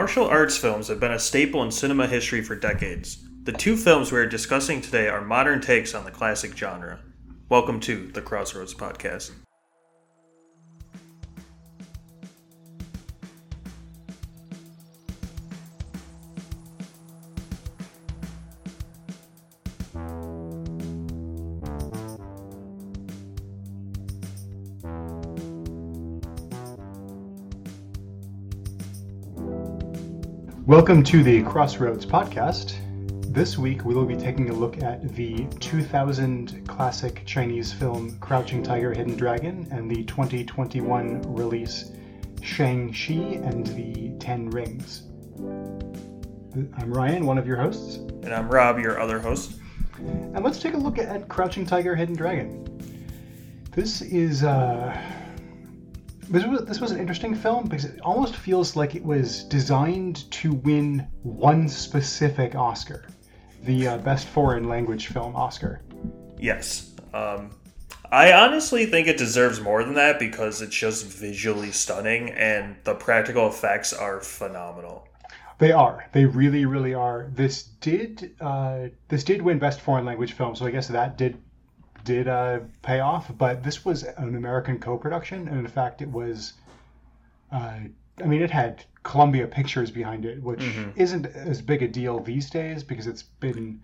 Martial arts films have been a staple in cinema history for decades. The two films we are discussing today are modern takes on the classic genre. Welcome to the Crossroads Podcast. Welcome to the Crossroads podcast. This week we will be taking a look at the 2000 classic Chinese film Crouching Tiger, Hidden Dragon and the 2021 release Shang-Chi and the Ten Rings. I'm Ryan, one of your hosts. And I'm Rob, your other host. And let's take a look at Crouching Tiger, Hidden Dragon. This is uh, this was this was an interesting film because it almost feels like it was designed to win one specific Oscar, the uh, best foreign language film Oscar. Yes. Um, I honestly think it deserves more than that because it's just visually stunning and the practical effects are phenomenal. They are. They really, really are. This did uh, this did win best foreign language film, so I guess that did did uh, pay off. But this was an American co-production, and in fact, it was. Uh, I mean, it had Columbia Pictures behind it, which mm-hmm. isn't as big a deal these days because it's been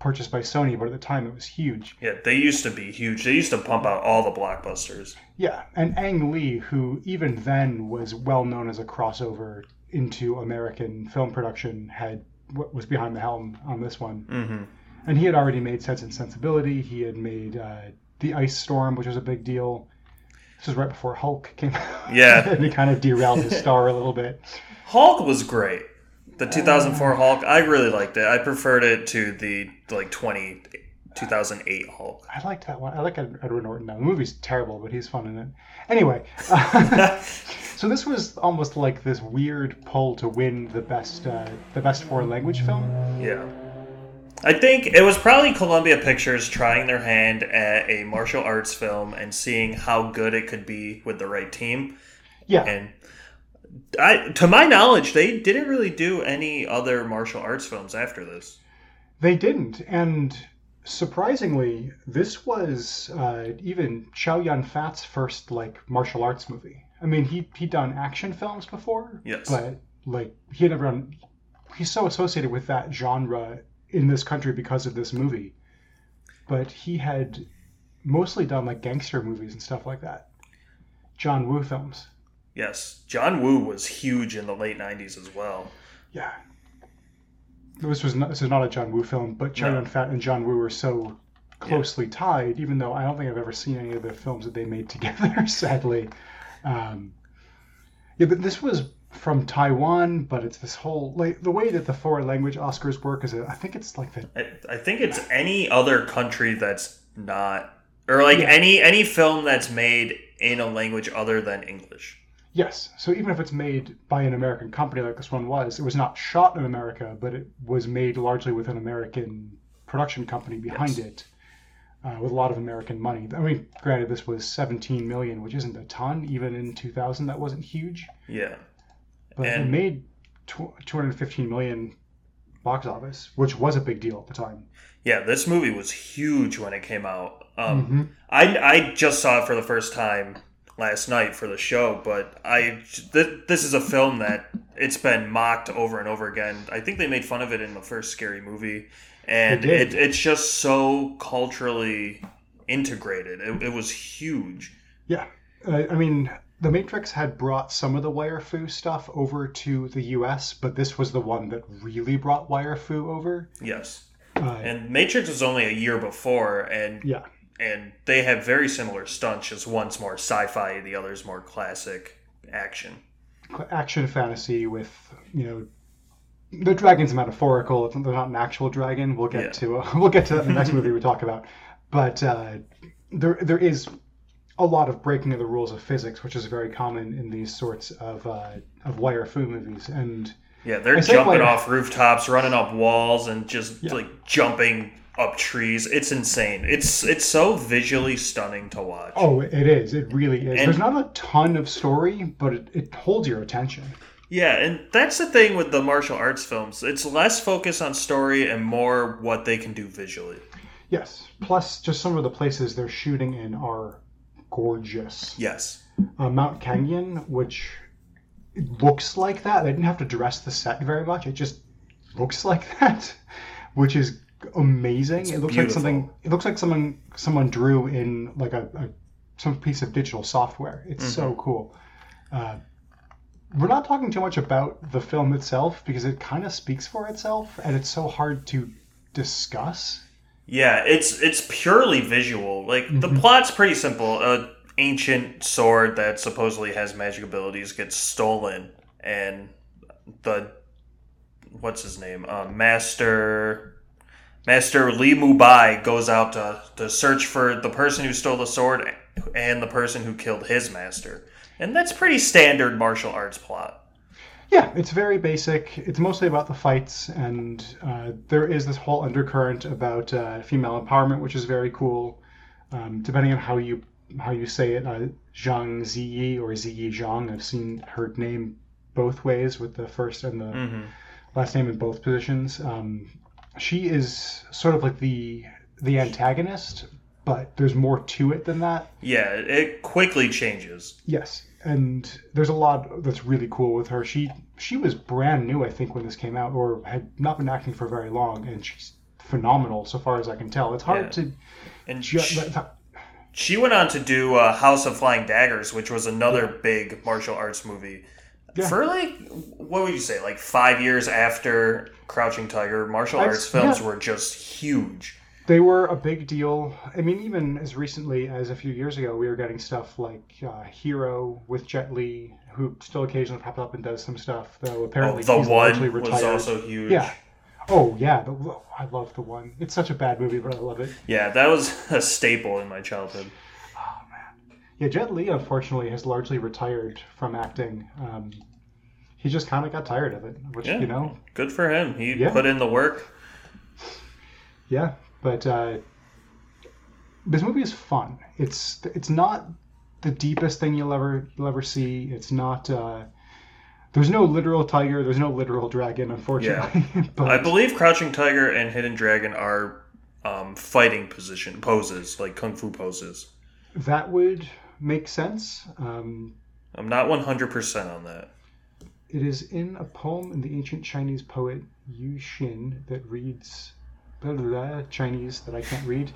purchased by Sony. But at the time, it was huge. Yeah, they used to be huge. They used to pump out all the blockbusters. Yeah, and Ang Lee, who even then was well known as a crossover into American film production, had was behind the helm on this one. Mm-hmm and he had already made Sense and Sensibility. He had made uh, The Ice Storm, which was a big deal. This was right before Hulk came out. Yeah, and he kind of derailed his star a little bit. Hulk was great. The 2004 uh, Hulk, I really liked it. I preferred it to the like 20 2008 Hulk. I liked that one. I like Edward Norton now. The movie's terrible, but he's fun in it. Anyway, uh, so this was almost like this weird pull to win the best uh, the best foreign language film. Yeah. I think it was probably Columbia Pictures trying their hand at a martial arts film and seeing how good it could be with the right team. Yeah. And I, to my knowledge, they didn't really do any other martial arts films after this. They didn't, and surprisingly, this was uh, even Chow Yun Fat's first like martial arts movie. I mean, he he'd done action films before, yes, but like he had never done. He's so associated with that genre in this country because of this movie. But he had mostly done like gangster movies and stuff like that. John Woo films. Yes, John Woo was huge in the late '90s as well. Yeah, this was not, this is not a John Woo film, but Chow Yun Fat and John Woo were so closely yeah. tied. Even though I don't think I've ever seen any of the films that they made together, sadly. Um, yeah, but this was from Taiwan, but it's this whole like the way that the foreign language Oscars work is I think it's like the I, I think it's any other country that's not or like yeah. any any film that's made in a language other than English. Yes. So even if it's made by an American company like this one was, it was not shot in America, but it was made largely with an American production company behind yes. it. Uh, with a lot of American money. I mean, granted, this was 17 million, which isn't a ton. Even in 2000, that wasn't huge. Yeah but and, it made 215 million box office, which was a big deal at the time. Yeah, this movie was huge when it came out. Um, mm-hmm. I I just saw it for the first time last night for the show, but I th- this is a film that it's been mocked over and over again. I think they made fun of it in the first Scary Movie, and it, it's just so culturally integrated. It, it was huge. Yeah, I mean, the Matrix had brought some of the wire fu stuff over to the US, but this was the one that really brought wire fu over. Yes. Uh, and Matrix was only a year before, and yeah, and they have very similar stunts. Just one's more sci-fi, the other's more classic action. Action fantasy with you know the dragon's metaphorical. They're not an actual dragon. We'll get yeah. to uh, we'll get to that in the next movie we talk about. But uh, there there is a lot of breaking of the rules of physics, which is very common in these sorts of uh, of wire fu movies. And yeah, they're jumping off rooftops, running up walls, and just yeah. like jumping up trees. It's insane. It's it's so visually stunning to watch. Oh, it is. It really is. And, There's not a ton of story, but it, it holds your attention. Yeah, and that's the thing with the martial arts films. It's less focus on story and more what they can do visually. Yes. Plus, just some of the places they're shooting in are gorgeous. Yes. Uh, Mount Canyon, which looks like that. They didn't have to dress the set very much. It just looks like that, which is amazing. It's it looks beautiful. like something. It looks like someone someone drew in like a, a some piece of digital software. It's so Mm-hmm. cool. Uh, we're not talking too much about the film itself because it kind of speaks for itself, and it's so hard to discuss. Yeah, it's it's purely visual. Like the Mhm. plot's pretty simple. A ancient sword that supposedly has magic abilities gets stolen, and the what's his name, uh, Master Master Li Mubai goes out to to search for the person who stole the sword and the person who killed his master, and that's pretty standard martial arts plot. Yeah, it's very basic. It's mostly about the fights, and uh, there is this whole undercurrent about uh, female empowerment, which is very cool. Um, depending on how you how you say it, uh, Zhang Ziyi or Ziyi Zhang. I've seen her name both ways with the first and the hmm last name in both positions. Um, she is sort of like the the antagonist, but there's more to it than that. Yeah, it quickly changes. Yes, and there's a lot that's really cool with her. She she was brand new, I think, when this came out, or had not been acting for very long, and she's phenomenal so far as I can tell. It's hard Yeah. to And ju- sh- that- She went on to do uh, House of Flying Daggers, which was another big martial arts movie. Yeah. For like, what would you say, like five years after Crouching Tiger, martial arts films yeah. were just huge. They were a big deal. I mean, even as recently as a few years ago, we were getting stuff like uh, Hero with Jet Li, who still occasionally pops up and does some stuff. Though Oh, apparently the he's largely one was also huge. Yeah. Oh yeah, the, I love the one. It's such a bad movie, but I love it. Yeah, that was a staple in my childhood. Oh man. Yeah, Jet Li unfortunately has largely retired from acting. Um, he just kind of got tired of it, which Yeah. you know, Good for him. He Yeah. put in the work. yeah. But uh, this movie is fun. It's it's not the deepest thing you'll ever you'll ever see. It's not. Uh, there's no literal tiger. There's no literal dragon, unfortunately. but I believe Crouching Tiger and Hidden Dragon are um, fighting position poses, like kung fu poses. that would make sense. Um, I'm not 100% on that. It is in a poem in the ancient Chinese poet Yu Xin that reads blah, blah, Chinese that I can't read,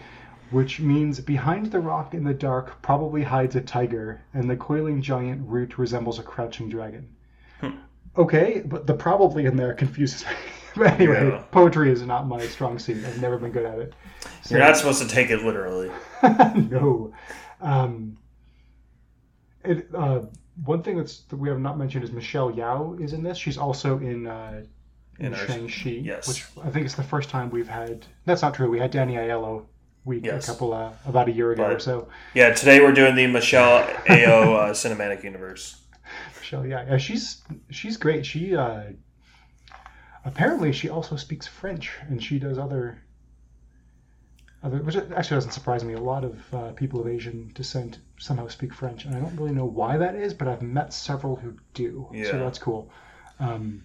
which means behind the rock in the dark probably hides a tiger, and the coiling giant root resembles a crouching dragon. Hmm. Okay, but the probably in there confuses me. but anyway, Yeah. poetry is not my strong suit. I've never been good at it. So- You're not supposed to take it literally. no. Um, it, uh, one thing that's that we have not mentioned is Michelle Yeoh is in this. She's also in uh, in, In Shang-Chi, yes. which I think it's the first time we've had. That's not true. We had Danny Aiello week Yes. a couple uh, about a year ago or so. Yeah, today we're doing the Michelle Yeoh uh, cinematic universe. Michelle, yeah, yeah, she's she's great. She uh, apparently she also speaks French, and she does other. Other, which actually doesn't surprise me. A lot of uh, people of Asian descent somehow speak French, and I don't really know why that is, but I've met several who do. Yeah. So that's cool. Um,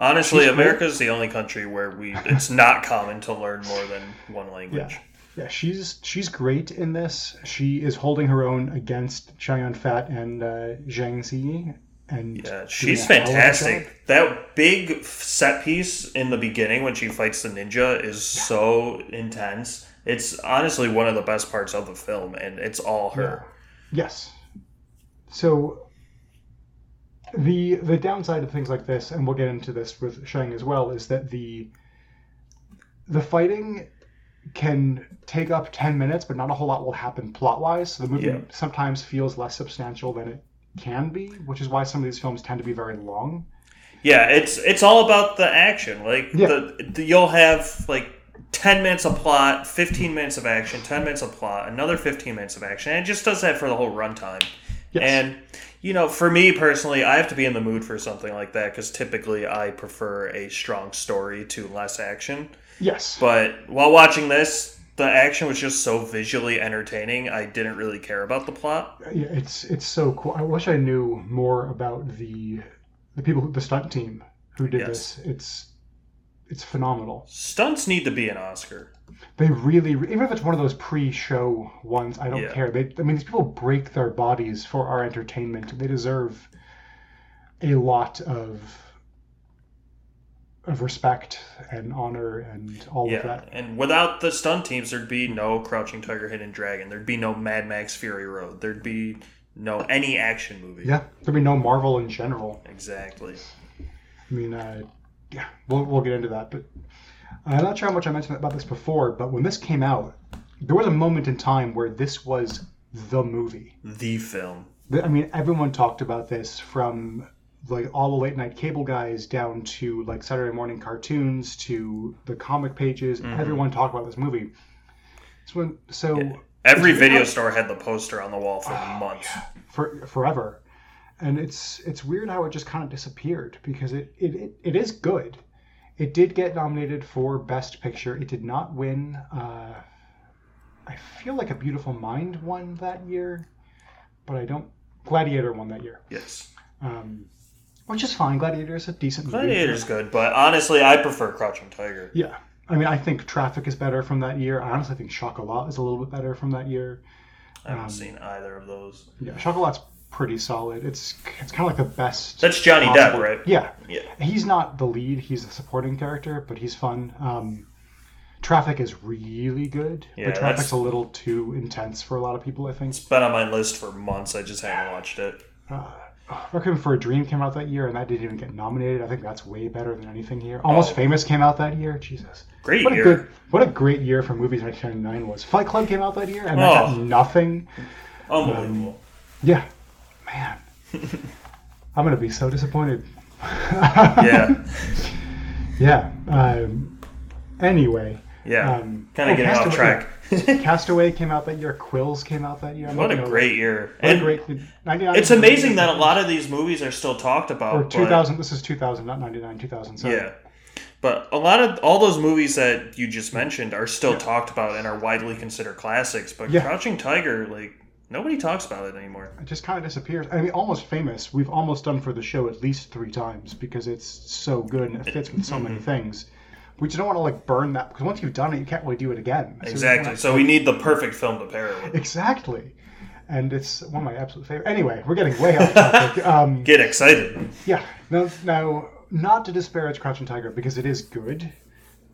Honestly, great. America's the only country where we it's not common to learn more than one language. yeah, yeah, she's she's great in this. She is holding her own against Chow Yun Fat and uh, Zhang Ziyi, and Yeah, she's a hell of a job. fantastic. That big set piece in the beginning when she fights the ninja is so intense. It's honestly one of the best parts of the film, and it's all her. Yes. So the the downside of things like this, and we'll get into this with Shang as well, is that the the fighting can take up ten minutes, but not a whole lot will happen plot wise. So the movie Yeah. sometimes feels less substantial than it can be, which is why some of these films tend to be very long. Yeah, it's it's all about the action. Like Yeah. the, the you'll have like ten minutes of plot, fifteen minutes of action, ten minutes of plot, another fifteen minutes of action, and it just does that for the whole runtime. Yes. And you know, for me personally, I have to be in the mood for something like that because typically I prefer a strong story to less action. yes. But while watching this, the action was just so visually entertaining. I didn't really care about the plot. Yeah, it's it's so cool. I wish I knew more about the the people, the stunt team who did Yes. this. It's it's phenomenal. Stunts need to be an Oscar. They really, even if it's one of those pre-show ones, I don't Yeah. care. They, I mean, these people break their bodies for our entertainment. They deserve a lot of of respect and honor and all of Yeah, that. and without the stunt teams, there'd be no Crouching Tiger, Hidden Dragon. There'd be no Mad Max Fury Road. There'd be no any action movie. Yeah, there'd be no Marvel in general. exactly. I mean, uh, yeah, we'll, we'll get into that. But I'm not sure how much I mentioned about this before, but when this came out, there was a moment in time where this was the movie. The film. I mean, everyone talked about this from like all the late night cable guys down to like Saturday morning cartoons to the comic pages. Mhm. Everyone talked about this movie. So, so Yeah. Every video store had the poster on the wall for Oh, months. for forever. And it's it's weird how it just kind of disappeared because it, it, it, it is good. It did get nominated for Best Picture. It did not win. Uh, I feel like A Beautiful Mind won that year, but I don't. Gladiator won that year, Yes. um, which is fine. Gladiator is a decent movie. Gladiator's good, but honestly, I prefer Crouching Tiger. Yeah. I mean, I think Traffic is better from that year. I honestly think Chocolat is a little bit better from that year. I haven't Um, seen either of those. Yeah, Chocolat's pretty solid. It's it's kind of like the best. That's Johnny Depp, right? Yeah, Yeah. he's not the lead; he's a supporting character, but he's fun. Um, Traffic is really good, Yeah, but Traffic's that's- a little too intense for a lot of people. I think. It's been on my list for months. I just haven't watched it. Uh, Requiem for a Dream came out that year, and that didn't even get nominated. I think that's way better than anything here. Almost Oh. Famous came out that year. Jesus, Great what a year. good, what a great year for movies. 1999 was. Fight Club came out that year, and that got Oh. nothing. Unbelievable. Yeah, man, I'm gonna be so disappointed. yeah. Yeah. Um, anyway, Yeah. um, kind of oh, getting off Castaway- track. Castaway came out that year. Quills came out that year. I'm what a looking over- great year. What a And great. 99. it's amazing that a lot of these movies are still talked about. Or but- 2000. This is 2000, not 99. 2000. Yeah. But a lot of all those movies that you just mentioned are still talked about and are widely considered classics. But Yeah. Crouching Tiger, like nobody talks about it anymore. It just kind of disappears. I mean, almost famous. We've almost done for the show at least three times because it's so good and it fits with so many Mm-hmm. things. We just don't want to like burn that because once you've done it, you can't really do it again. So Exactly. So we need the perfect film to pair it with. Exactly. And it's one of my absolute favorite. Anyway, we're getting way off topic. Um, Get excited. Yeah. Now, now, not to disparage Crouching Tiger because it is good.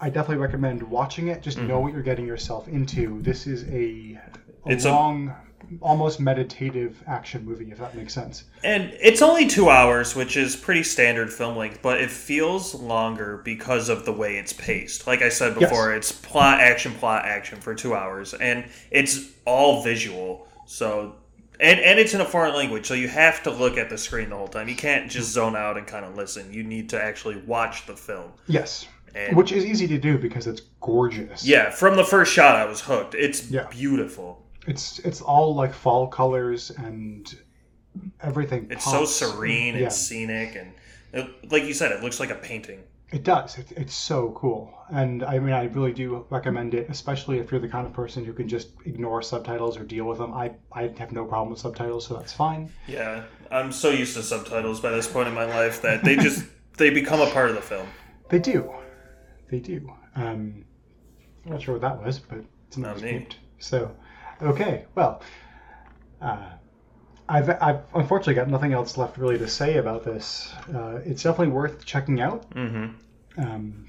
I definitely recommend watching it. Just know what you're getting yourself into. This is a, a Mm-hmm. It's a- long, almost meditative action movie, if that makes sense. And it's only two hours, which is pretty standard film length, but it feels longer because of the way it's paced. Like I said before, it's plot, action, plot, action for two hours, and it's all visual. So, and and it's in a foreign language, so you have to look at the screen the whole time. You can't just zone out and kind of listen. You need to actually watch the film. Yes. And Which is easy to do because it's gorgeous. yeah, from the first shot, I was hooked. It's Yeah. beautiful. It's it's all like fall colors and everything. It's so pops. serene Yeah. and scenic, and it, like you said, it looks like a painting. It does. It, it's so cool. And I mean, I really do recommend it, especially if you're the kind of person who can just ignore subtitles or deal with them. I, I have no problem with subtitles, so that's fine. Yeah, I'm so used to subtitles by this point in my life that they just they become a part of the film. They do. They do. Um, I'm not sure what that was, but it's Not me. So, okay. Well, uh, I've, I've unfortunately got nothing else left really to say about this. Uh, it's definitely worth checking out. hmm Um,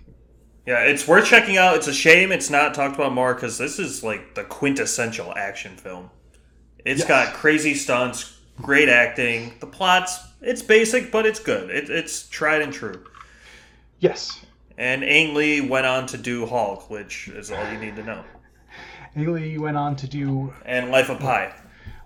Yeah, it's worth checking out. It's a shame it's not talked about more because this is like the quintessential action film. It's Yes. got crazy stunts, great acting. The plot's it's basic, but it's good. It, it's tried and true. yes. And Ang Lee went on to do Hulk, which is all you need to know. Haley went on to do And Life of Pi.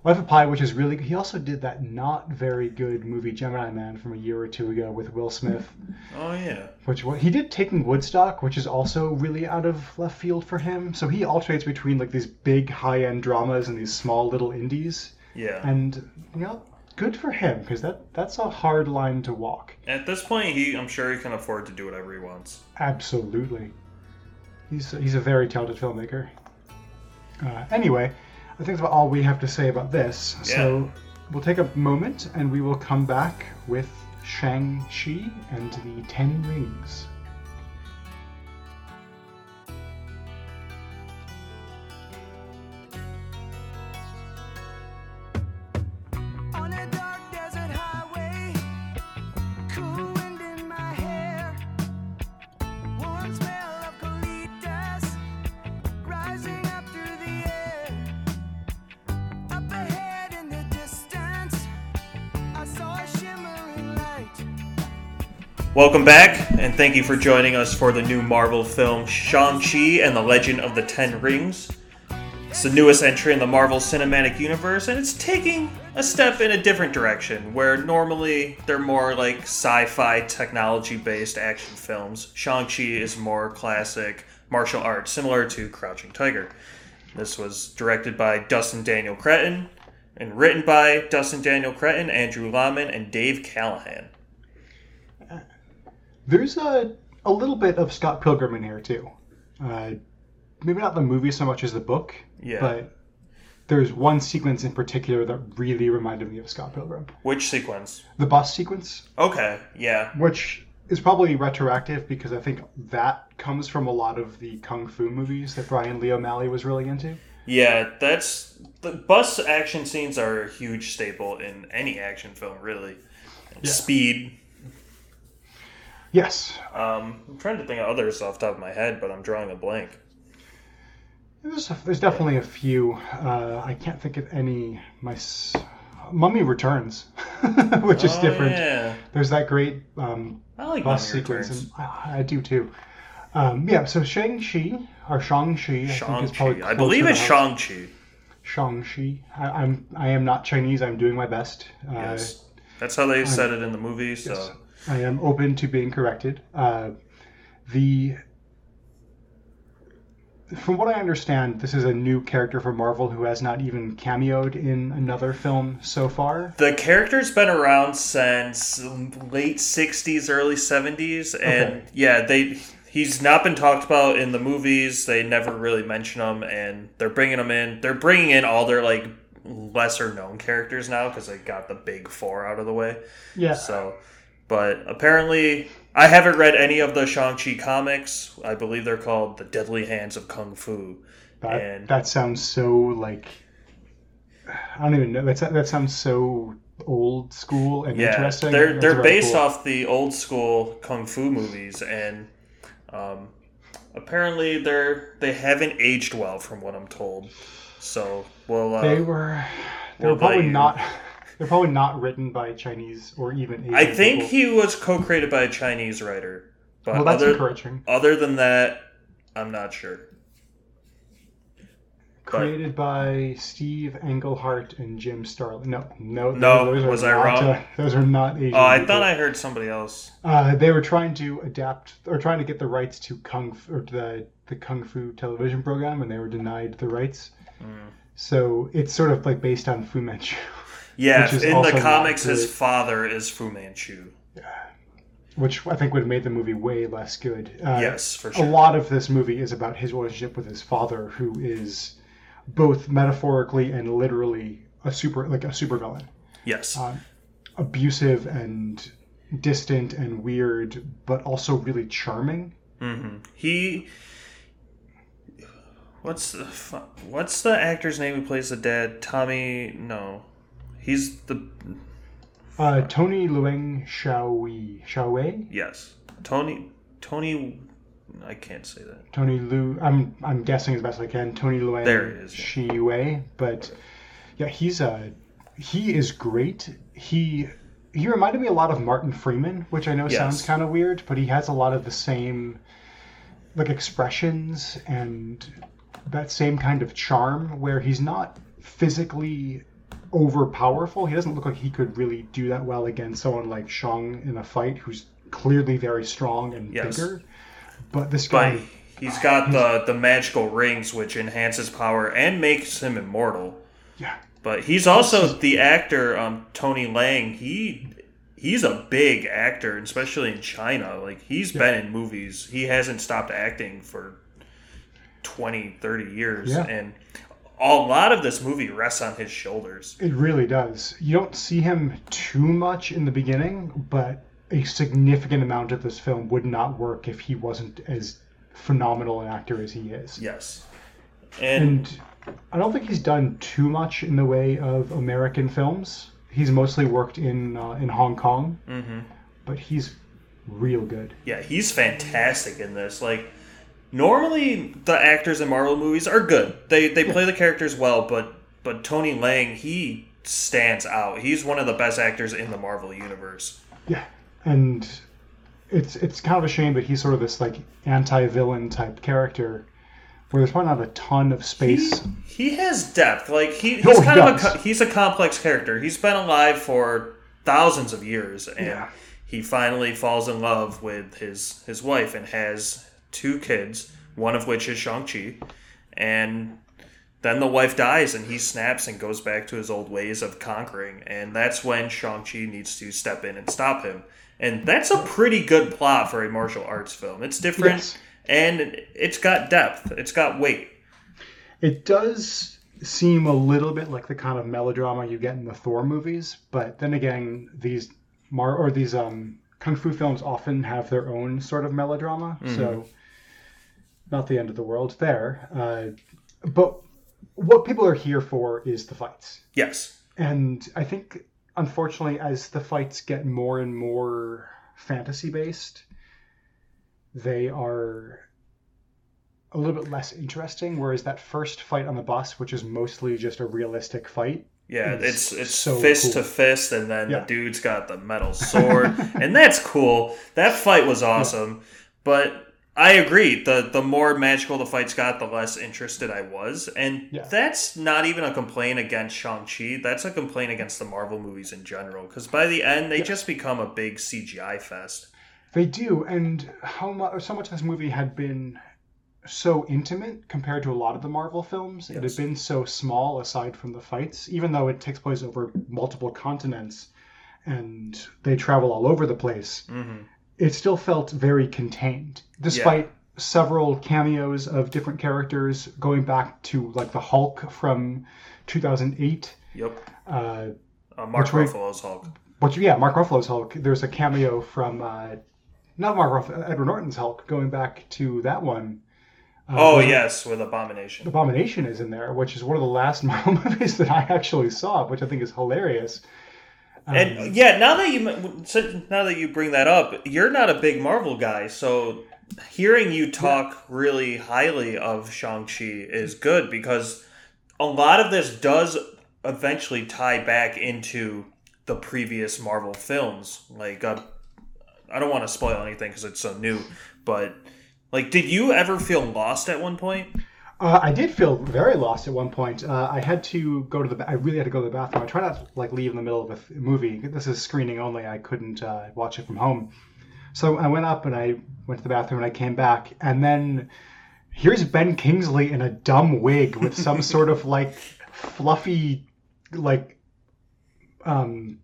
Life of Pi, which is really He also did that not very good movie Gemini Man from a year or two ago with Will Smith, Oh yeah. which he did Taking Woodstock, which is also really out of left field for him. So he alternates between like these big high end dramas and these small little indies, Yeah. and you know, good for him because that that's a hard line to walk. At this point, he I'm sure he can afford to do whatever he wants. Absolutely, he's he's a very talented filmmaker. Uh, anyway, I think that's about all we have to say about this. So we'll take a moment and we will come back with Shang-Chi and the Ten Rings. Welcome back, and thank you for joining us for the new Marvel film Shang-Chi and the Legend of the Ten Rings. It's the newest entry in the Marvel Cinematic Universe, and it's taking a step in a different direction, where normally they're more like sci fi technology based action films. Shang-Chi is more classic martial arts, similar to Crouching Tiger. This was directed by Destin Daniel Cretton and written by Destin Daniel Cretton, Andrew Lanham, and Dave Callaham. There's a a little bit of Scott Pilgrim in here too. Uh, maybe not the movie so much as the book, Yeah. but there's one sequence in particular that really reminded me of Scott Pilgrim. Which sequence? The bus sequence, Okay, yeah. which is probably retroactive because I think that comes from a lot of the kung fu movies that Bryan Lee O'Malley was really into. Yeah, that's the bus action scenes are a huge staple in any action film, really. Yeah. Speed. Yes, Um, I'm trying to think of others off the top of my head, but I'm drawing a blank. there's, there's definitely a few. Uh, I can't think of any. My s- Mummy Returns, which is Oh, different. Yeah, There's that great um, I like bus Mummy sequence, Returns. and I, I do too. Um, yeah, so Shang-Chi, or Shang-Chi, I think is probably I believe it's Shang-Chi. Shang-Chi. I, I'm I am not Chinese. I'm doing my best. Uh, Yes. That's how they said it in the movie, so. yes. I am open to being corrected. Uh, the from what I understand, this is a new character for Marvel who has not even cameoed in another film so far. The character's been around since late '60s, early '70s, and Okay. yeah, they he's not been talked about in the movies. They never really mention him, and they're bringing him in. They're bringing in all their like lesser known characters now because they got the big four out of the way. Yeah. So, but apparently, I haven't read any of the Shang Chi comics. I believe they're called the Deadly Hands of Kung Fu. That, And- that sounds so like I don't even know. That's, that sounds so old school and Yeah, interesting. they're they're really based cool. off the old school kung fu movies, and um, apparently they're they haven't aged well, from what I'm told. So, well, uh, They were they were probably you. not they're probably not written by Chinese or even Asian I think people. he was co-created by a Chinese writer, but Well, that's other encouraging. other than that, I'm not sure. Created by Steve Englehart and Jim Starlin. No, no, No, those was I not, wrong? uh, those are not Asian. Oh, I people. thought I heard somebody else. Uh, they were trying to adapt or trying to get the rights to kung fu, or the the kung fu television program, and they were denied the rights. Hmm. So it's sort of like based on Fu Manchu, Yeah, in the comics, his father is Fu Manchu. Yeah. which I think would have made the movie way less good. Uh, yes, for sure. a lot of this movie is about his relationship with his father, who is both metaphorically and literally a super like a super villain. Yes. uh, abusive and distant and weird, but also really charming. hmm He. What's the what's the actor's name who plays the dad? Tommy? No, he's the Uh, Tony Leung Xiaowei, Xiaowei, yes Tony Tony. I can't say that. Tony Lu. I'm I'm guessing as best I can. Tony Leung There it is, yeah. Xiwei, but yeah, he's a he is great. He he reminded me a lot of Martin Freeman, which I know Yes. sounds kind of weird, but he has a lot of the same like expressions and that same kind of charm where he's not physically over powerful. He doesn't look like he could really do that well against someone like Shang in a fight who's clearly very strong and Yes. bigger. But this But guy he's got the the magical rings, which enhances power and makes him immortal. yeah. But he's also the actor, um, Tony Leung. He he's a big actor, especially in China. Like he's been in movies. He hasn't stopped acting for 20, 30 years, Yeah. and a lot of this movie rests on his shoulders. It really does. You don't see him too much in the beginning, but a significant amount of this film would not work if he wasn't as phenomenal an actor as he is. Yes. And, And I don't think he's done too much in the way of American films. He's mostly worked in uh, in Hong Kong, mhm. but he's real good. yeah, he's fantastic in this. Like normally the actors in Marvel movies are good. They they play the characters well, but but Tony Leung, he stands out. He's one of the best actors in the Marvel universe. Yeah, and it's it's kind of a shame that he's sort of this like anti-villain type character, where there's probably not a ton of space. He has depth. Like he, he's Oh, he kind of a he's a complex character. He's been alive for thousands of years, and Yeah. he finally falls in love with his his wife and has two kids. One of which is Shang Chi, and then the wife dies, and he snaps and goes back to his old ways of conquering, and that's when Shang Chi needs to step in and stop him. And that's a pretty good plot for a martial arts film. It's different, Yes. and it's got depth. It's got weight. It does seem a little bit like the kind of melodrama you get in the Thor movies, but then again, these mar or these um kung fu films often have their own sort of melodrama, so not the end of the world there. Uh, but what people are here for is the fights. Yes. And I think, unfortunately, as the fights get more and more fantasy based, they are a little bit less interesting. Whereas that first fight on the bus, which is mostly just a realistic fight, Yeah, It's it's it's so fist cool. to fist, and then Yeah. the dude's got the metal sword, and that's cool. That fight was awesome, but I agree. the The more magical the fights got, the less interested I was, and Yeah. that's not even a complaint against Shang Chi. That's a complaint against the Marvel movies in general, because by the end they just become a big CGI fest. they do. And how much, so much of this movie had been so intimate compared to a lot of the Marvel films. It had been so small aside from the fights, even though it takes place over multiple continents and they travel all over the place. hmm it still felt very contained, despite several cameos of different characters going back to like the Hulk from 2008. Yep. Uh, Uh, Mark Ruffalo's Hulk. which yeah, Mark Ruffalo's Hulk. There's a cameo from uh, not Mark Ruffalo, Edward Norton's Hulk, going back to that one. Uh, Oh yes, with Abomination. Abomination is in there, which is one of the last Marvel movies that I actually saw, which I think is hilarious. Um, And yeah, now that you now that you bring that up, you're not a big Marvel guy, so hearing you talk really highly of Shang Chi is good because a lot of this does eventually tie back into the previous Marvel films. Like, uh, I don't want to spoil anything because it's so new, but like, did you ever feel lost at one point? Uh, I did feel very lost at one point. Uh, I had to go to the. ba- I really had to go to the bathroom. I try not to like leave in the middle of a th- movie. This is screening only. I couldn't uh, watch it from home. So I went up and I went to the bathroom and I came back and then here's Ben Kingsley in a dumb wig with some sort of like fluffy like um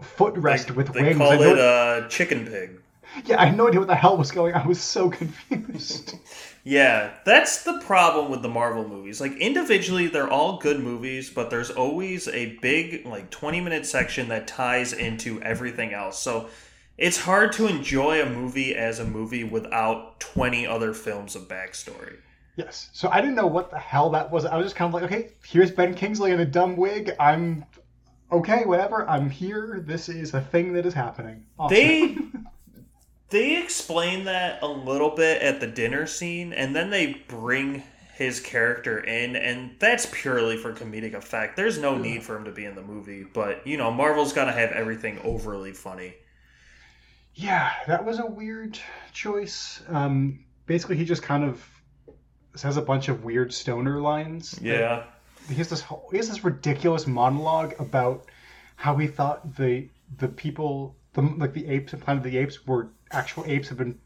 footrest with They wings. call I it uh, chicken pig. yeah, I had no idea what the hell was going. on. I was so confused. Yeah, that's the problem with the Marvel movies. Like individually they're all good movies, but there's always a big like 20 minute section that ties into everything else. So it's hard to enjoy a movie as a movie without 20 other films of backstory. Yes. So I didn't know what the hell that was. I was just kind of like, okay, here's Ben Kingsley in a dumb wig. I'm okay, whatever. I'm here. This is a thing that is happening. Awesome. They they explain that a little bit at the dinner scene and then they bring his character in and that's purely for comedic effect. There's no need for him to be in the movie, but you know, Marvel's got to have everything overly funny. yeah, that was a weird choice. Um, basically, he just kind of says a bunch of weird stoner lines. Yeah. He has this whole, he has this ridiculous monologue about how he thought the the people the like the apes in Planet of the Apes were actual apes have been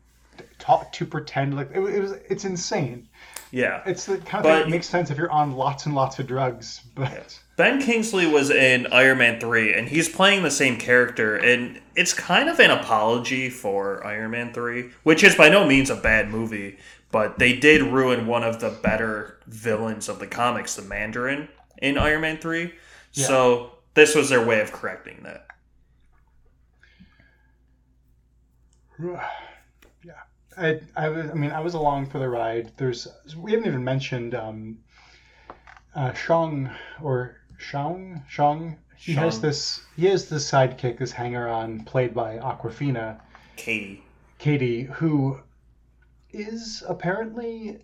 taught to pretend like it, was- it was. It's insane. Yeah. It's the kind of But- thing that makes sense if you're on lots and lots of drugs, but Ben Kingsley was in Iron Man 3, and he's playing the same character, and it's kind of an apology for Iron Man 3, which is by no means a bad movie, but they did ruin one of the better villains of the comics, the Mandarin, in Iron Man 3. So this was their way of correcting that. yeah. I, I was. I mean, I was along for the ride. There's. We haven't even mentioned um, uh, Shang or Shang Shang. He has this. He has this sidekick, this hanger-on, played by Awkwafina. Katie. Katie, who is apparently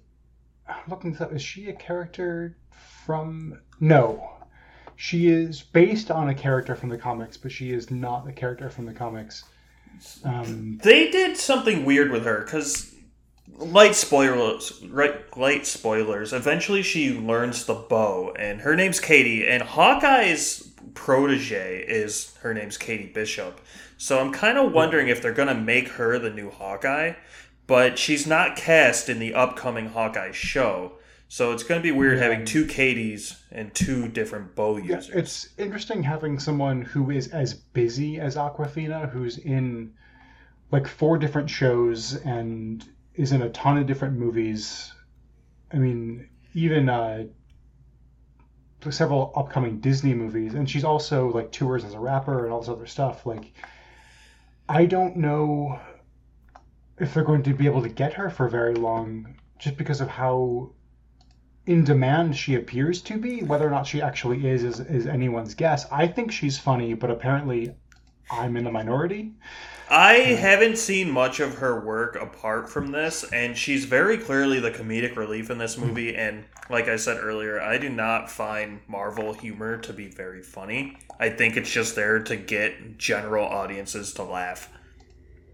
I'm looking this up. Is she a character from? No, she is based on a character from the comics, but she is not a character from the comics. Um, They did something weird with her because light spoilers, right? Light spoilers. Eventually, she learns the bow, and her name's Katie. And Hawkeye's protege is her name's Katie Bishop. So I'm kind of wondering if they're gonna make her the new Hawkeye, but she's not cast in the upcoming Hawkeye show. So it's gonna be weird having two Katies and two different bow yeah, it's interesting having someone who is as busy as Awkwafina, who's in like four different shows and is in a ton of different movies. I mean, even uh, several upcoming Disney movies, and she's also like tours as a rapper and all this other stuff. Like, I don't know if they're going to be able to get her for very long, just because of how in demand she appears to be. Whether or not she actually is is, is anyone's guess. I think she's funny, but apparently, I'm in the minority. I haven't seen much of her work apart from this, and she's very clearly the comedic relief in this movie. Mm-hmm. And like I said earlier, I do not find Marvel humor to be very funny. I think it's just there to get general audiences to laugh.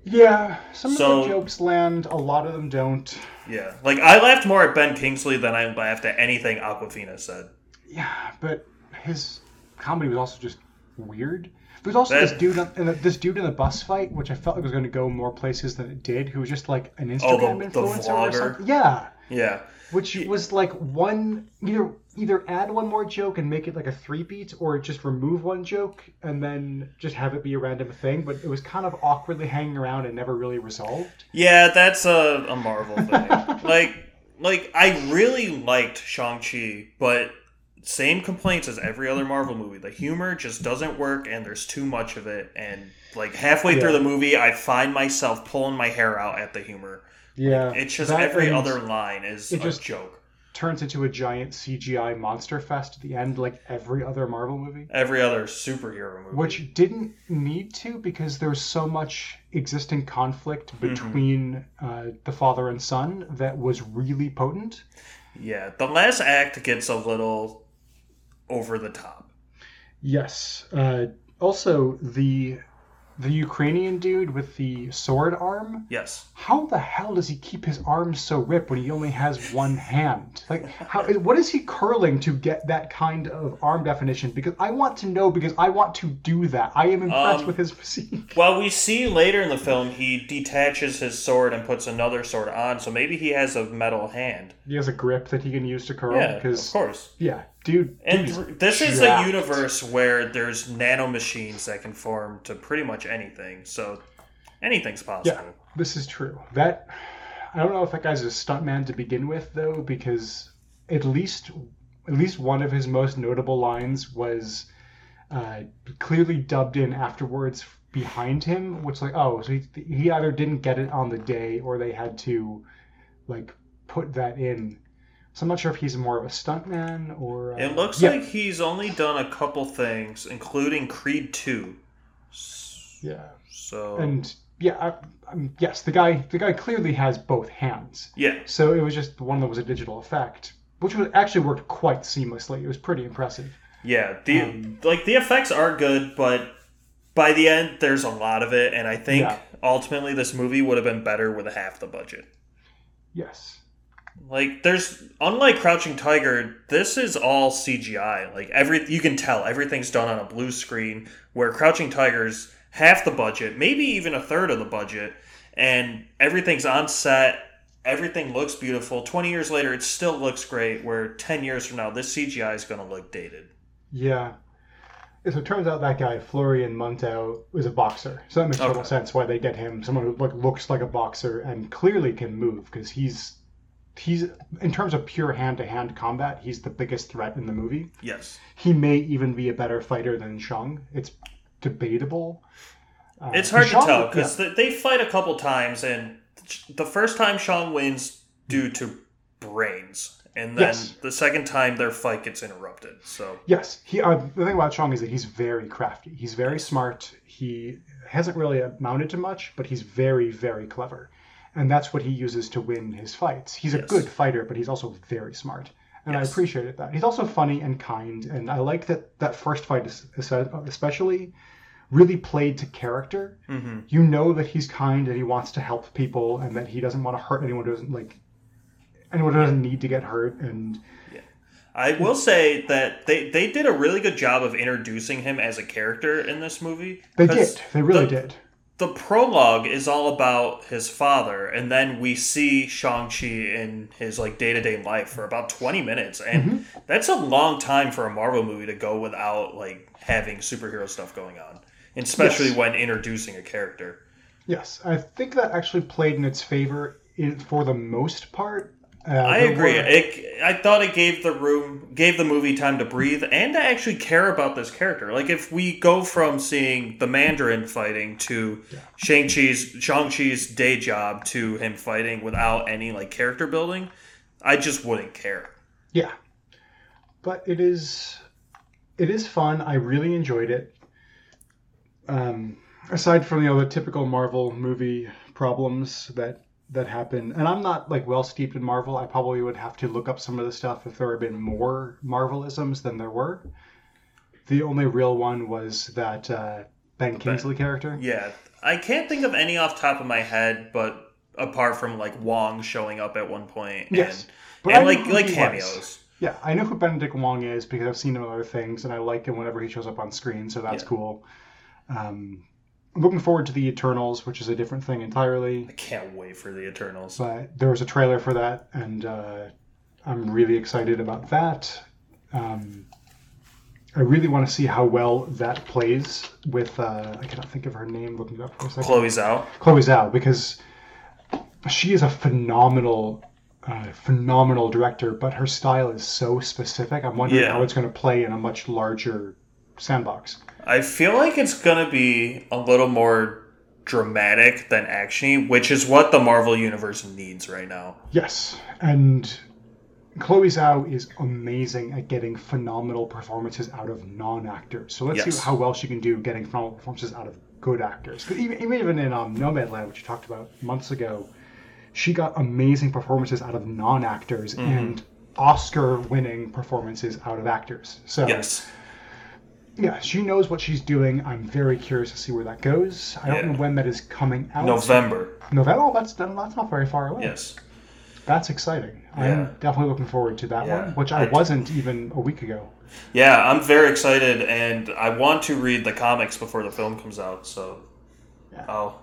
Yeah, some So- of the jokes land, a lot of them don't. Yeah, like I laughed more at Ben Kingsley than I laughed at anything Awkwafina said. Yeah, but his comedy was also just weird. There's also That- this dude in the, this dude in the bus fight, which I felt like was going to go more places than it did, who was just like an Instagram Oh, the- the influencer or something. Yeah, Yeah, which was like one either either add one more joke and make it like a three beat, or just remove one joke and then just have it be a random thing. But it was kind of awkwardly hanging around and never really resolved. yeah, that's a, a Marvel thing. like, like I really liked Shang Chi, but same complaints as every other Marvel movie. The humor just doesn't work, and there's too much of it. And like halfway through the movie, I find myself pulling my hair out at the humor. Yeah, It's just every and other line is it a just- joke. turns into a giant CGI monster fest at the end, like every other Marvel movie. Every other superhero movie. which didn't need to because there's so much existing conflict Mm-hmm. between uh, the father and son that was really potent. yeah, the last act gets a little over the top. Yes. Uh, also, the the Ukrainian dude with the sword arm. Yes. How the hell does he keep his arms so ripped when he only has one hand? Like, how? What is he curling to get that kind of arm definition? Because I want to know. Because I want to do that. I am impressed Um, with his physique. Well, we see later in the film he detaches his sword and puts another sword on, so maybe he has a metal hand. He has a grip that he can use to curl. Yeah, because of course. Yeah, dude. And dude's th- this is a universe where there's nanomachines that can form to pretty much anything, so anything's possible. Yeah, this is true. That I don't know if that guy's a stuntman to begin with, though, because at least at least one of his most notable lines was uh, clearly dubbed in afterwards behind him, which like oh, so he, he either didn't get it on the day or they had to like put that in. So I'm not sure if he's more of a stuntman or. Uh, It looks yeah, like he's only done a couple things, including Creed 2. Yeah, So, and yeah, I, um, yes, the guy the guy clearly has both hands. yeah. So it was just one that was a digital effect, which was actually worked quite seamlessly. It was pretty impressive. Yeah, the Um, like the effects are good, but by the end there's a lot of it and I think Yeah. ultimately this movie would have been better with half the budget. Yes. Like there's unlike Crouching Tiger, this is all CGI. Like every you can tell everything's done on a blue screen where Crouching Tiger's half the budget, maybe even a third of the budget, and everything's on set. Everything looks beautiful. 20 years later, it still looks great. Where 10 years from now, this CGI is going to look dated. Yeah. So it turns out that guy Florian Munteanu is a boxer, so that makes total Okay. sense why they get him. Someone who like looks like a boxer and clearly can move because he's he's in terms of pure hand to hand combat, he's the biggest threat in the movie. Yes. He may even be a better fighter than Shang. It's debatable. Uh, It's hard Shang- to tell yeah. because they fight a couple times, and the first time Shang wins due to brains, and then Yes. the second time their fight gets interrupted. So Yes, he. Uh, the thing about Chong is that he's very crafty. He's very smart. He hasn't really amounted to much, but he's very, very clever, and that's what he uses to win his fights. He's a Yes. good fighter, but he's also very smart, and I Yes. appreciated that. He's also funny and kind, and I like that that first fight, es- es- especially, really played to character. mhm. You know that he's kind and he wants to help people, and that he doesn't want to hurt anyone. Who doesn't like anyone who doesn't need to get hurt, and Yeah. I will say that they, they did a really good job of introducing him as a character in this movie. They did. They really the- did. The prologue is all about his father, and then we see Shang-Chi in his like day-to-day life for about 20 minutes. And Mm-hmm. that's a long time for a Marvel movie to go without like having superhero stuff going on. And especially Yes. when introducing a character. Yes, I think that actually played in its favor in, for the most part. Uh, I agree. were- It, I thought it gave the room, gave the movie time to breathe and to actually care about this character. Like if we go from seeing the Mandarin fighting to Shang Chi's Shang Chi's day job to him fighting without any like character building, I just wouldn't care. yeah, but it is it is fun. I really enjoyed it. Um, aside from you know the typical Marvel movie problems that that happened and I'm not like well steeped in Marvel. I probably would have to look up some of the stuff if there had been more Marvelisms than there were. The only real one was that uh, Ben Kingsley character. Yeah, I can't think of any off top of my head, but apart from like Wong showing up at one point, Yes, and, but I and like like he was. cameos. Yeah, I know who Benedict Wong is because I've seen him in other things, and I like him whenever he shows up on screen, so that's Yeah. cool. Um, looking forward to the Eternals, which is a different thing entirely. I can't wait for the Eternals. But there was a trailer for that, and uh, I'm really excited about that. Um, I really want to see how well that plays with. Uh, I cannot think of her name. Looking it up for a second. Chloe Zhao. Chloe Zhao because she is a phenomenal, uh, phenomenal director, but her style is so specific. I'm wondering Yeah. how it's going to play in a much larger sandbox. I feel like it's gonna be a little more dramatic than actiony, which is what the Marvel universe needs right now. Yes, and Chloe Zhao is amazing at getting phenomenal performances out of non-actors. So let's Yes. see how well she can do getting phenomenal performances out of good actors. even, even in um, Nomadland, which you talked about months ago, she got amazing performances out of non-actors Mm-hmm. and Oscar-winning performances out of actors. So Yes. Yeah, she knows what she's doing. I'm very curious to see where that goes. I don't know when that is coming out. November. November. Oh, that's that's not very far away. Yes. That's exciting. Yeah. I'm definitely looking forward to that Yeah. one, which I, I- wasn't even a week ago. Yeah, I'm very excited, and I want to read the comics before the film comes out. So, Yeah. oh,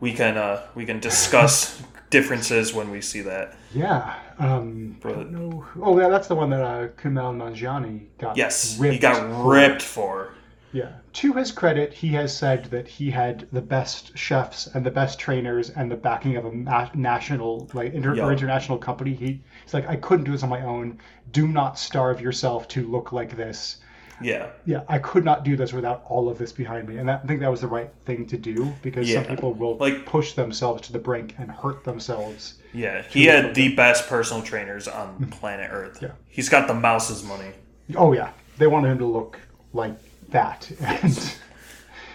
we can uh, we can discuss differences when we see that. Yeah. Um, I don't know. Oh, yeah, that's the one that uh, Kumail Nanjiani got. Yes, ripped he got for. ripped for. Yeah. To his credit, he has said that he had the best chefs and the best trainers and the backing of a ma- national, like inter- Yeah. or international company. He, he's like, I couldn't do this on my own. Do not starve yourself to look like this. Yeah, Yeah, I could not do this without all of this behind me, and that, I think that was the right thing to do because some people will Like- push themselves to the brink and hurt themselves. yeah. He had the best personal trainers on planet Earth. Mm-hmm. Yeah. He's got the mouse's money. Oh yeah, they wanted him to look like that, and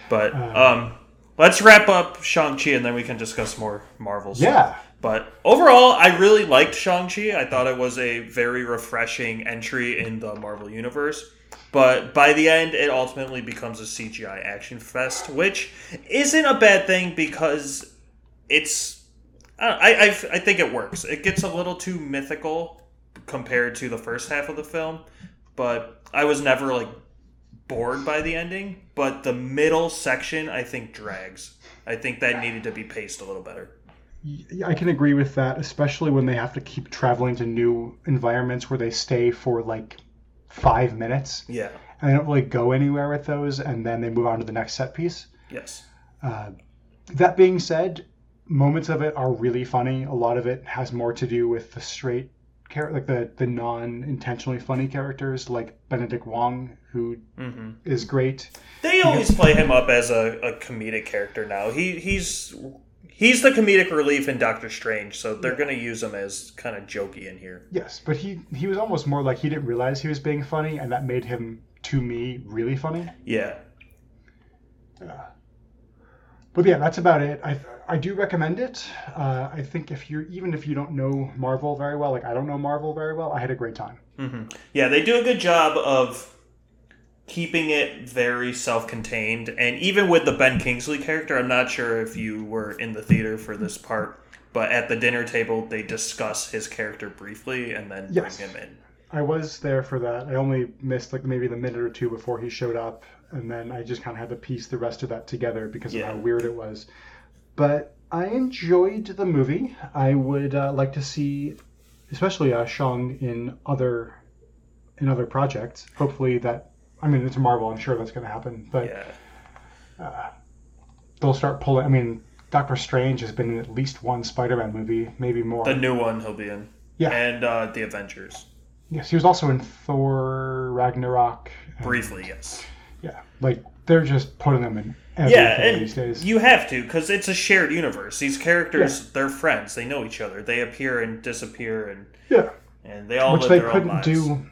But Uh. um, let's wrap up Shang Chi, and then we can discuss more Marvel. stuff. yeah, But overall, I really liked Shang-Chi. I thought it was a very refreshing entry in the Marvel Universe. But by the end, it ultimately becomes a CGI action fest, which isn't a bad thing because it's. I, I, I think it works. It gets a little too mythical compared to the first half of the film, but I was never like bored by the ending. But the middle section, I think, drags. I think that needed to be paced a little better. I can agree with that, especially when they have to keep traveling to new environments where they stay for like five minutes Yeah. and they don't really go anywhere with those, and then they move on to the next set piece. Yes. Uh, that being said, moments of it are really funny. A lot of it has more to do with the straight character, like the the non-intentionally funny characters, like Benedict Wong, who is hmm great. They always play him up as a, a comedic character now. He he's he's the comedic relief in Doctor Strange, so they're gonna use him as kind of jokey in here. Yes, but he he was almost more like he didn't realize he was being funny, and that made him to me really funny. Yeah. But yeah, that's about it. I I do recommend it. Uh, I think if you're even if you don't know Marvel very well, like I don't know Marvel very well, I had a great time. hmm Yeah, they do a good job of keeping it very self-contained, and even with the Ben Kingsley character, I'm not sure if you were in the theater for this part, but at the dinner table they discuss his character briefly and then Yes. bring him in. I was there for that. I only missed like maybe the minute or two before he showed up, and then I just kind of had to piece the rest of that together because Yeah. of how weird it was. But I enjoyed the movie. I would uh, like to see, especially uh, Shang in other in other projects. Hopefully that. I mean, it's Marvel. I'm sure that's going to happen. But Yeah. they'll start pulling. I mean, Doctor Strange has been in at least one Spider-Man movie, maybe more. The new one he'll be in. Yeah. And uh, the Avengers. yes, he was also in Thor Ragnarok. and- Briefly, yes. Yeah, like they're just putting them in Yeah, and these days. you have to because it's a shared universe. These characters, they're friends. They know each other. They appear and disappear, and yeah, and they all which they their couldn't do,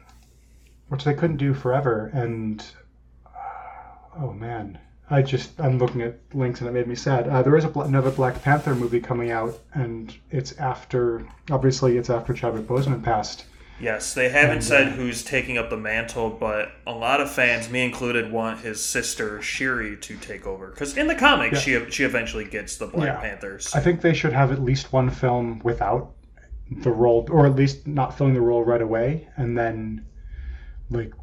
which they couldn't do forever. And oh man, I just I'm looking at links and it made me sad. Uh, there is a, another Black Panther movie coming out, and it's after obviously it's after Chadwick Boseman passed. Yes, they haven't And, said uh, who's taking up the mantle, but a lot of fans, me included, want his sister Shuri to take over. Because in the comics, she she eventually gets the Black Yeah. Panthers. I think they should have at least one film without the role, or at least not filling the role right away, and then like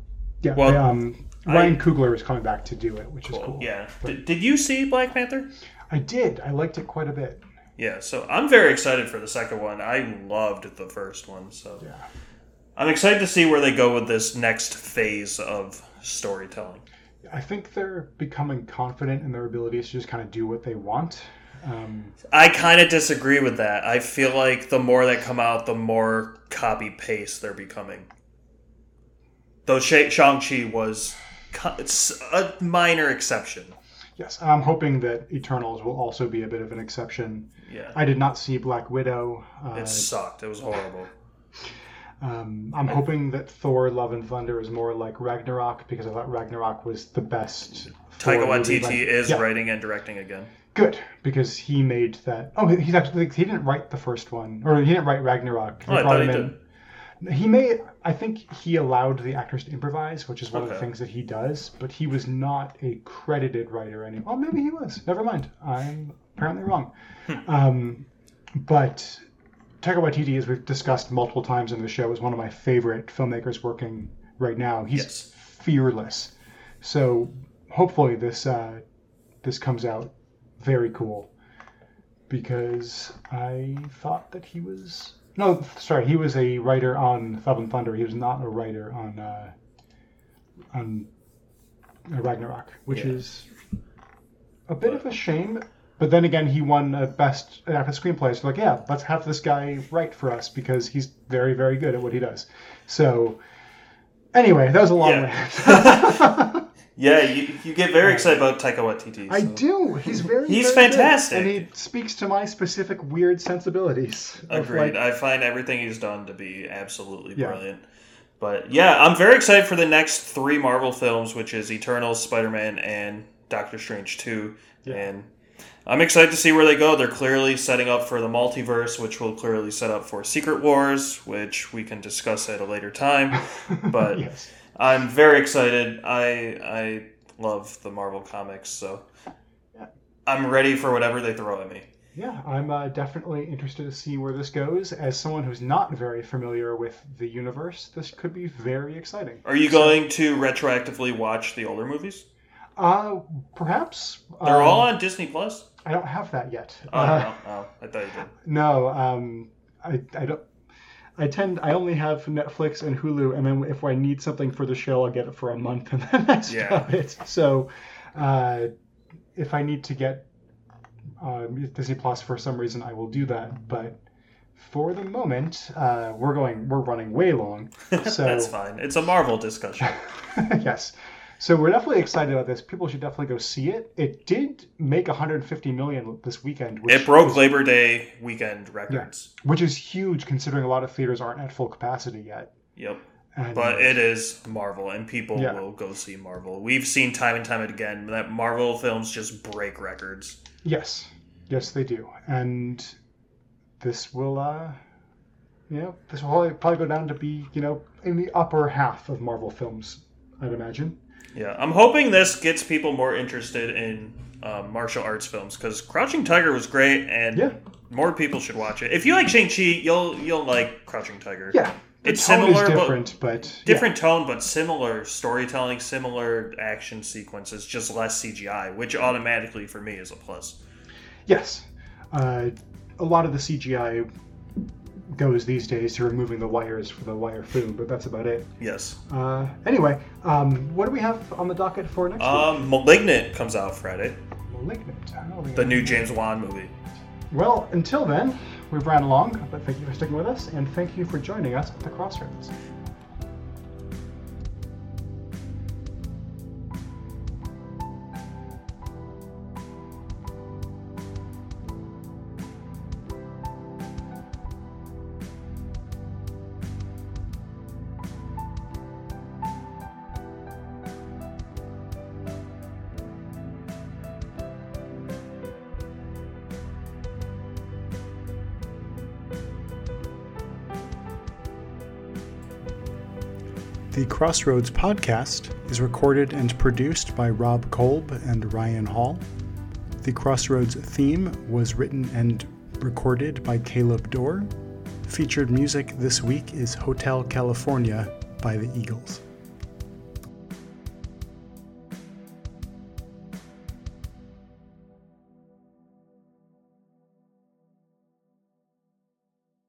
yeah, Well, they, um, I- Ryan Coogler is coming back to do it, which is Cool. cool. Yeah. But Did, did you see Black Panther? I did. I liked it quite a bit. Yeah. So I'm very excited for the second one. I loved the first one, so Yeah. I'm excited to see where they go with this next phase of storytelling. I think they're becoming confident in their abilities to just kind of do what they want. Um, I kind of disagree with that. I feel like the more that come out, the more copy paste they're becoming. Though Shang-Chi was a minor exception. yes, I'm hoping that Eternals will also be a bit of an exception. Yeah. I did not see Black Widow. Uh, It sucked. It was horrible. Um, I'm hoping that Thor: Love and Thunder is more like Ragnarok because I thought Ragnarok was the best. Taika Waititi like- is yeah, writing and directing again. good because he made that. Oh, he's actually he didn't write the first one, or he didn't write Ragnarok. Oh, I thought he in- He may. I think he allowed the actors to improvise, which is one of the things that he does. But he was not a credited writer anymore. Oh, maybe he was. Never mind. I'm apparently wrong. Hmm. um, but Taika Waititi, as we've discussed multiple times in the show, is one of my favorite filmmakers working right now. He's Yes. fearless. So hopefully this uh, this comes out very cool because I thought that he was no, sorry, he was a writer on and Thunder. He was not a writer on uh, on uh, Ragnarok, which Yeah. is a bit of a shame. But then again, he won a best after screenplay. So like, yeah, let's have this guy write for us because he's very, very good at what he does. So anyway, that was a long Yeah. rant. Yeah, you, you get very excited about Taika Waititi. I so- do. He's very. He's very good. fantastic. and he speaks to my specific weird sensibilities. Agreed. like- I find everything he's done to be absolutely Yeah. brilliant. But yeah, I'm very excited for the next three Marvel films, which is Eternals, Spider Man, and Doctor Strange 2. And I'm excited to see where they go. They're clearly setting up for the multiverse, which will clearly set up for Secret Wars, which we can discuss at a later time. But yes. I'm very excited. I I love the Marvel comics, so Yeah. I'm ready for whatever they throw at me. Yeah, I'm uh, definitely interested to see where this goes. As someone who's not very familiar with the universe, this could be very exciting. Are you going to retroactively watch the older movies? Uh, perhaps. They're um, all on Disney Plus. I don't have that yet. Oh, Uh, no. oh, I thought you did. No, um, I, I don't. I tend I only have Netflix and Hulu, and then if I need something for the show, I'll get it for a month, and then that's Yeah. about it. So, uh, if I need to get um, Disney Plus for some reason, I will do that. But for the moment, uh, we're going we're running way long. So That's fine. It's a Marvel discussion. yes. So we're definitely excited about this. People should definitely go see it. It did make 150 million this weekend, which It broke is- Labor Day weekend records. which is huge considering a lot of theaters aren't at full capacity yet. Yep. And But it is Marvel, and people Yeah. will go see Marvel. We've seen time and time again that Marvel films just break records. yes, yes, they do. And this will, uh, you know, this will probably, probably go down to be, you know, in the upper half of Marvel films, I'd imagine. Yeah, I'm hoping this gets people more interested in uh, martial arts films because Crouching Tiger was great, and Yeah. more people should watch it. If you like Shang Chi, you'll you'll like Crouching Tiger. Yeah, It's tone similar, is but- different, but, Different tone, but similar storytelling, similar action sequences, just less CGI, which automatically for me is a plus. yes, uh, a lot of the CGI goes these days to removing the wires for the wire fu, but that's about it. Yes. Uh, anyway, um, what do we have on the docket for next Um, Malignant comes out Friday, week? Malignant. The new James Wan movie. Well, until then, we've ran along, but thank you for sticking with us, and thank you for joining us at the Crossroads. Crossroads podcast is recorded and produced by Rob Kolb and Ryan Hall. The Crossroads theme was written and recorded by Caleb Dorr. Featured music this week is Hotel California by the Eagles.